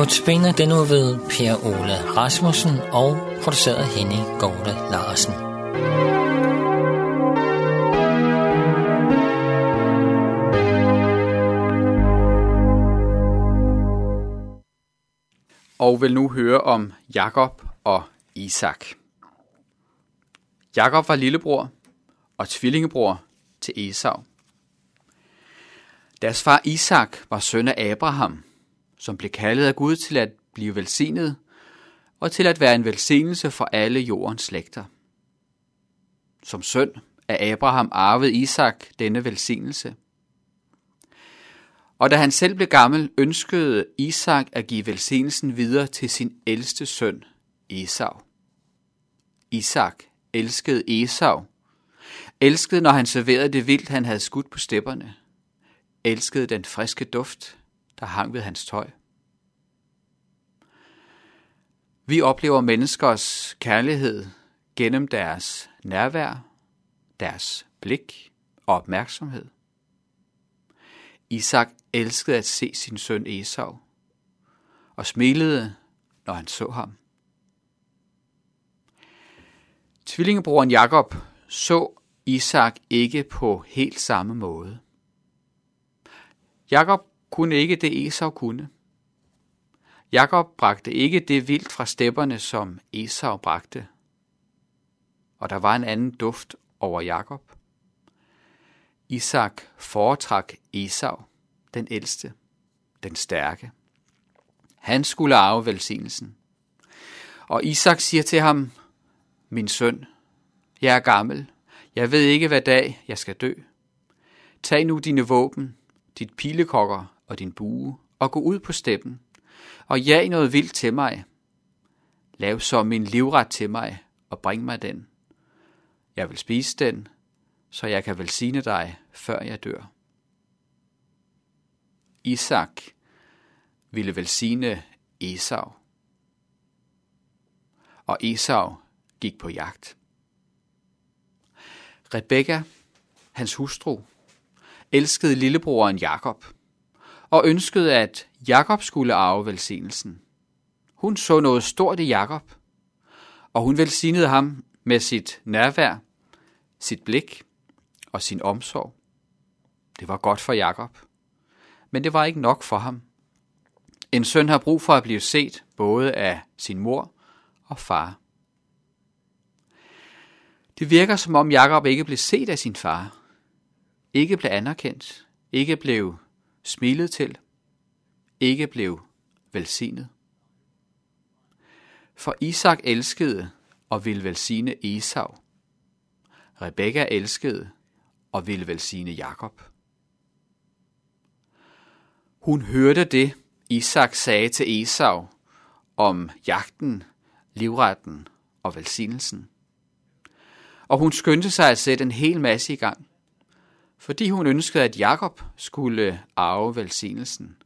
Notabene den nu ved Per Ole Rasmussen og produceret Henning Gorte Larsen. og vil nu høre om Jakob og Isak. Jakob var lillebror og tvillingebror til Esau. Deres far Isak var søn af Abraham, som blev kaldet af Gud til at blive velsignet og til at være en velsignelse for alle jordens slægter. Som søn af Abraham arvede Isak denne velsignelse. Og da han selv blev gammel, ønskede Isak at give velsignelsen videre til sin ældste søn, Esau. Isak elskede Esau. Elskede, når han serverede det vildt, han havde skudt på stepperne. Elskede den friske duft, der hang ved hans tøj. Vi oplever menneskers kærlighed gennem deres nærvær, deres blik og opmærksomhed. Isak elskede at se sin søn Esau og smilede, når han så ham. Tvillingebroren Jakob så Isak ikke på helt samme måde. Jakob kunne ikke det Esau kunne. Jakob bragte ikke det vildt fra stepperne, som Esau bragte. Og der var en anden duft over Jakob. Isak foretrak Esau, den ældste, den stærke. Han skulle arve velsignelsen. Og Isak siger til ham, min søn, jeg er gammel, jeg ved ikke, hvad dag jeg skal dø. Tag nu dine våben, dit pilekokker og din bue, og gå ud på steppen, og jag noget vildt til mig. Lav så min livret til mig, og bring mig den. Jeg vil spise den, så jeg kan velsigne dig, før jeg dør. Isak ville velsigne Esau. Og Esau gik på jagt. Rebekka, hans hustru, elskede lillebroren Jakob og ønskede, at Jakob skulle arve velsignelsen. Hun så noget stort i Jakob, og hun velsignede ham med sit nærvær, sit blik og sin omsorg. Det var godt for Jakob, men det var ikke nok for ham. En søn har brug for at blive set både af sin mor og far. Det virker som om Jakob ikke blev set af sin far, ikke blev anerkendt, ikke blev smilet til, ikke blev velsignet. For Isak elskede og ville velsigne Esau. Rebekka elskede og ville velsigne Jakob. Hun hørte det, Isak sagde til Esau om jagten, livretten og velsignelsen. Og hun skyndte sig at sætte en hel masse i gang, fordi hun ønskede, at Jakob skulle arve velsignelsen,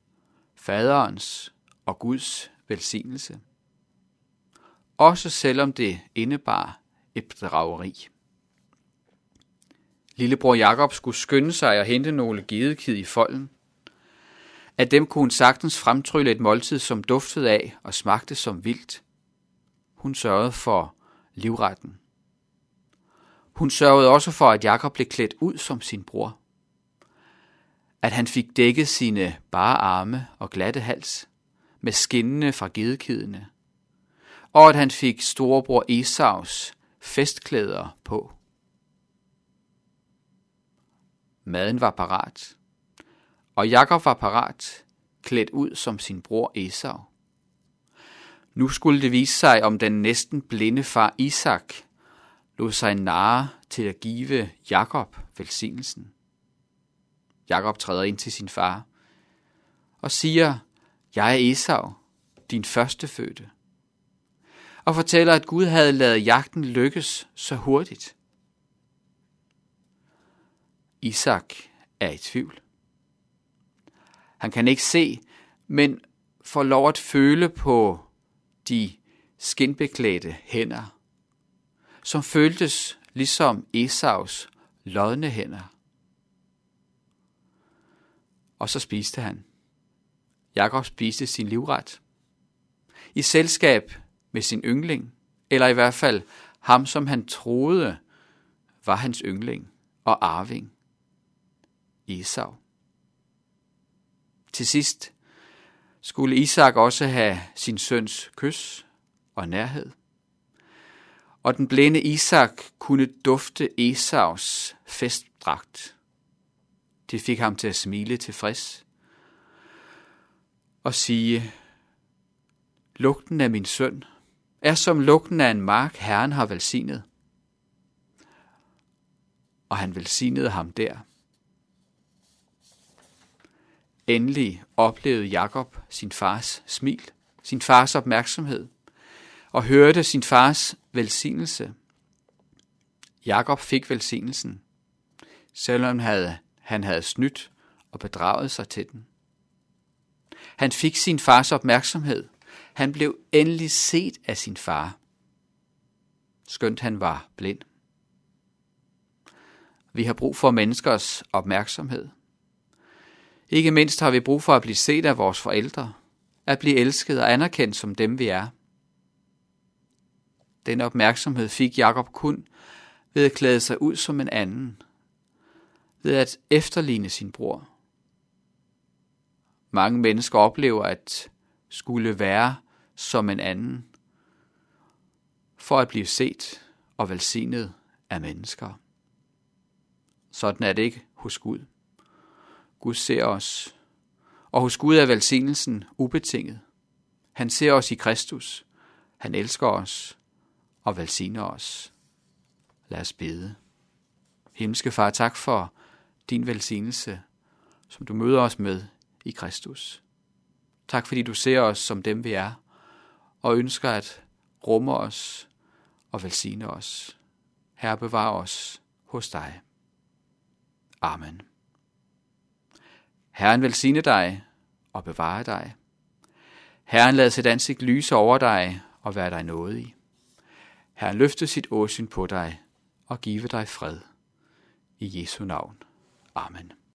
faderens og Guds velsignelse. Også selvom det indebar et bedrageri. Lillebror Jakob skulle skynde sig og hente nogle gedekid i folden. Af dem kunne hun sagtens fremtrylle et måltid, som duftede af og smagte som vildt. Hun sørgede for livretten. Hun sørgede også for, at Jakob blev klædt ud som sin bror. At han fik dækket sine bare arme og glatte hals med skinnene fra gedekidene. Og at han fik storebror Esaus festklæder på. Maden var parat, og Jakob var parat, klædt ud som sin bror Esau. Nu skulle det vise sig, om den næsten blinde far Isak lod sig narre til at give Jakob velsignelsen. Jakob træder ind til sin far og siger, jeg er Esau, din førstefødte, og fortæller, at Gud havde lavet jagten lykkes så hurtigt. Isak er i tvivl. Han kan ikke se, men får lov at føle på de skinbeklædte hænder, som føltes ligesom Esaus lodne hænder. Og så spiste han. Jakob spiste sin livret, i selskab med sin yndling, eller i hvert fald ham, som han troede var hans yndling og arving, Esau. Til sidst skulle Isak også have sin søns kys og nærhed. Og den blinde Isak kunne dufte Esaus festdragt. Det fik ham til at smile tilfreds og sige, lugten af min søn er som lugten af en mark, Herren har velsignet. Og han velsignede ham der. Endelig oplevede Jakob sin fars smil, sin fars opmærksomhed, og hørte sin fars velsignelse. Jakob fik velsignelsen, selvom han havde, han havde snydt og bedraget sig til den. Han fik sin fars opmærksomhed. Han blev endelig set af sin far, skønt han var blind. Vi har brug for menneskers opmærksomhed. Ikke mindst har vi brug for at blive set af vores forældre, at blive elsket og anerkendt som dem vi er. Den opmærksomhed fik Jakob kun ved at klæde sig ud som en anden, ved at efterligne sin bror. Mange mennesker oplever at skulle være som en anden, for at blive set og velsignet af mennesker. Sådan er det ikke hos Gud. Gud ser os, og hos Gud er velsignelsen ubetinget. Han ser os i Kristus. Han elsker os og velsigner os. Lad os bede. Himmelske Far, tak for din velsignelse, som du møder os med i Kristus. Tak fordi du ser os som dem vi er, og ønsker at rumme os og velsigne os. Herre, bevar os hos dig. Amen. Herren velsigne dig og bevare dig. Herren lad sit ansigt lyse over dig og være dig nådig. Herren løfte sit åsyn på dig og give dig fred. I Jesu navn. Amen.